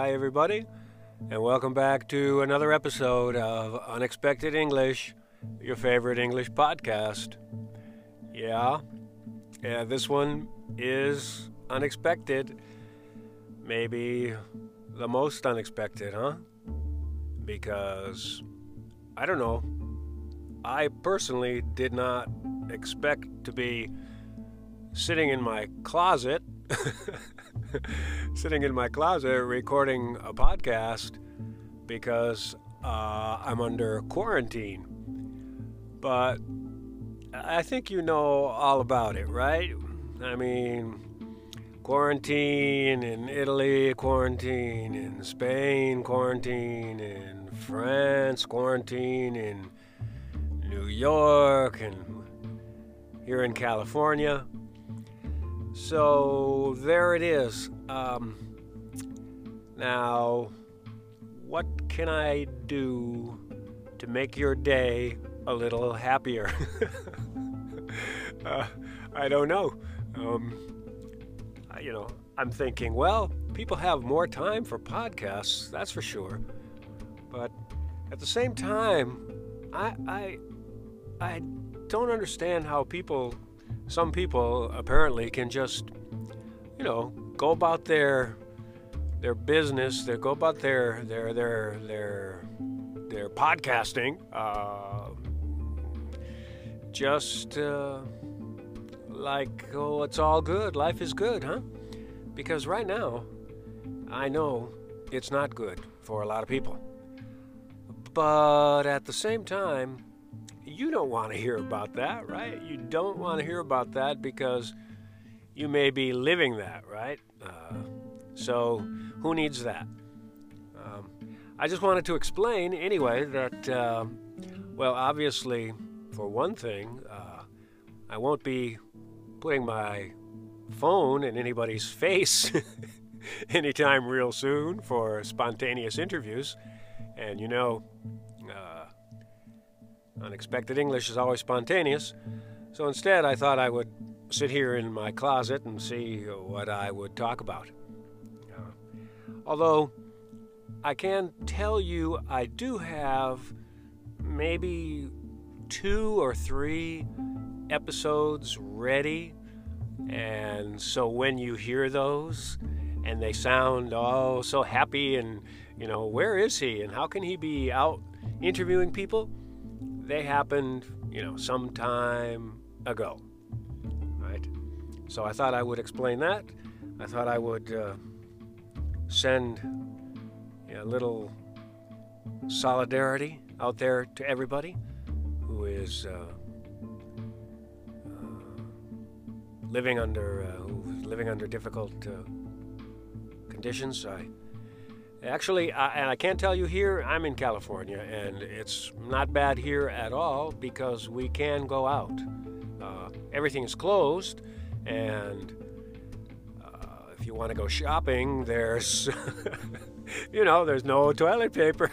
Hi, everybody, and welcome back to another episode of Unexpected English, your favorite English podcast. Yeah, yeah, this one is unexpected. Maybe the most unexpected, huh? Because, I don't know, I personally did not expect to be sitting in my closet sitting in my closet recording a podcast because uh, I'm under quarantine. But I think you know all about it, right? I mean, quarantine in Italy, quarantine in Spain, quarantine in France, quarantine in New York, and here in California. So there it is. Um, now, what can I do to make your day a little happier? uh, I don't know. Um, you know, I'm thinking, well, people have more time for podcasts, that's for sure. But at the same time, I, I, I don't understand how people some people apparently can just, you know, go about their their business, they go about their their their their their podcasting, uh, just uh, like oh, it's all good, life is good, huh? Because right now, I know it's not good for a lot of people, but at the same time you don't want to hear about that, right? You don't want to hear about that because you may be living that, right? Uh, so, who needs that? Um, I just wanted to explain, anyway, that, uh, well, obviously, for one thing, uh, I won't be putting my phone in anybody's face anytime real soon for spontaneous interviews. And you know, Unexpected English is always spontaneous, so instead I thought I would sit here in my closet and see what I would talk about. Uh, although, I can tell you I do have maybe two or three episodes ready, and so when you hear those, and they sound oh so happy and you know where is he and how can he be out interviewing people they happened, you know, some time ago, right? So I thought I would explain that. I thought I would uh, send a little solidarity out there to everybody who is uh, uh, living under uh, who's living under difficult uh, conditions. I Actually, I, and I can't tell you here, I'm in California, and it's not bad here at all because we can go out. Uh, everything is closed, and uh, if you want to go shopping, there's, you know, there's no toilet paper.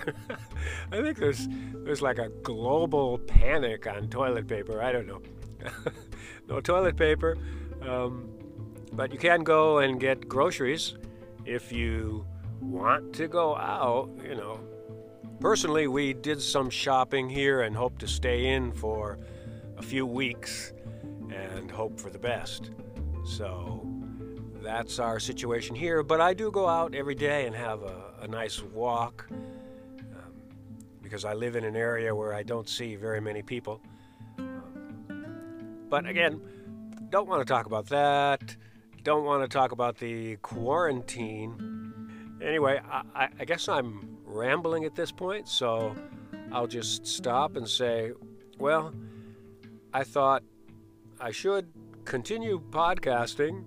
I think there's there's like a global panic on toilet paper. I don't know. no toilet paper, um, but you can go and get groceries if you want to go out, you know. Personally, we did some shopping here and hope to stay in for a few weeks and hope for the best. So that's our situation here. But I do go out every day and have a, a nice walk um, because I live in an area where I don't see very many people. but again, don't want to talk about that. Don't want to talk about the quarantine Anyway, I, I guess I'm rambling at this point, so I'll just stop and say, well, I thought I should continue podcasting,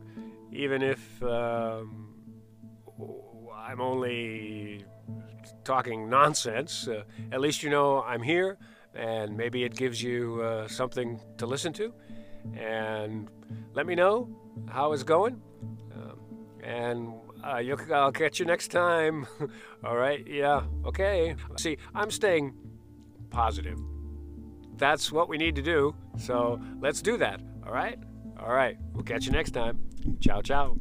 even if um, I'm only talking nonsense. Uh, at least you know I'm here, and maybe it gives you uh, something to listen to. And let me know how it's going. Um, and uh, I'll catch you next time. All right, yeah, okay. See, I'm staying positive. That's what we need to do. So let's do that. All right? All right. We'll catch you next time. Ciao, ciao.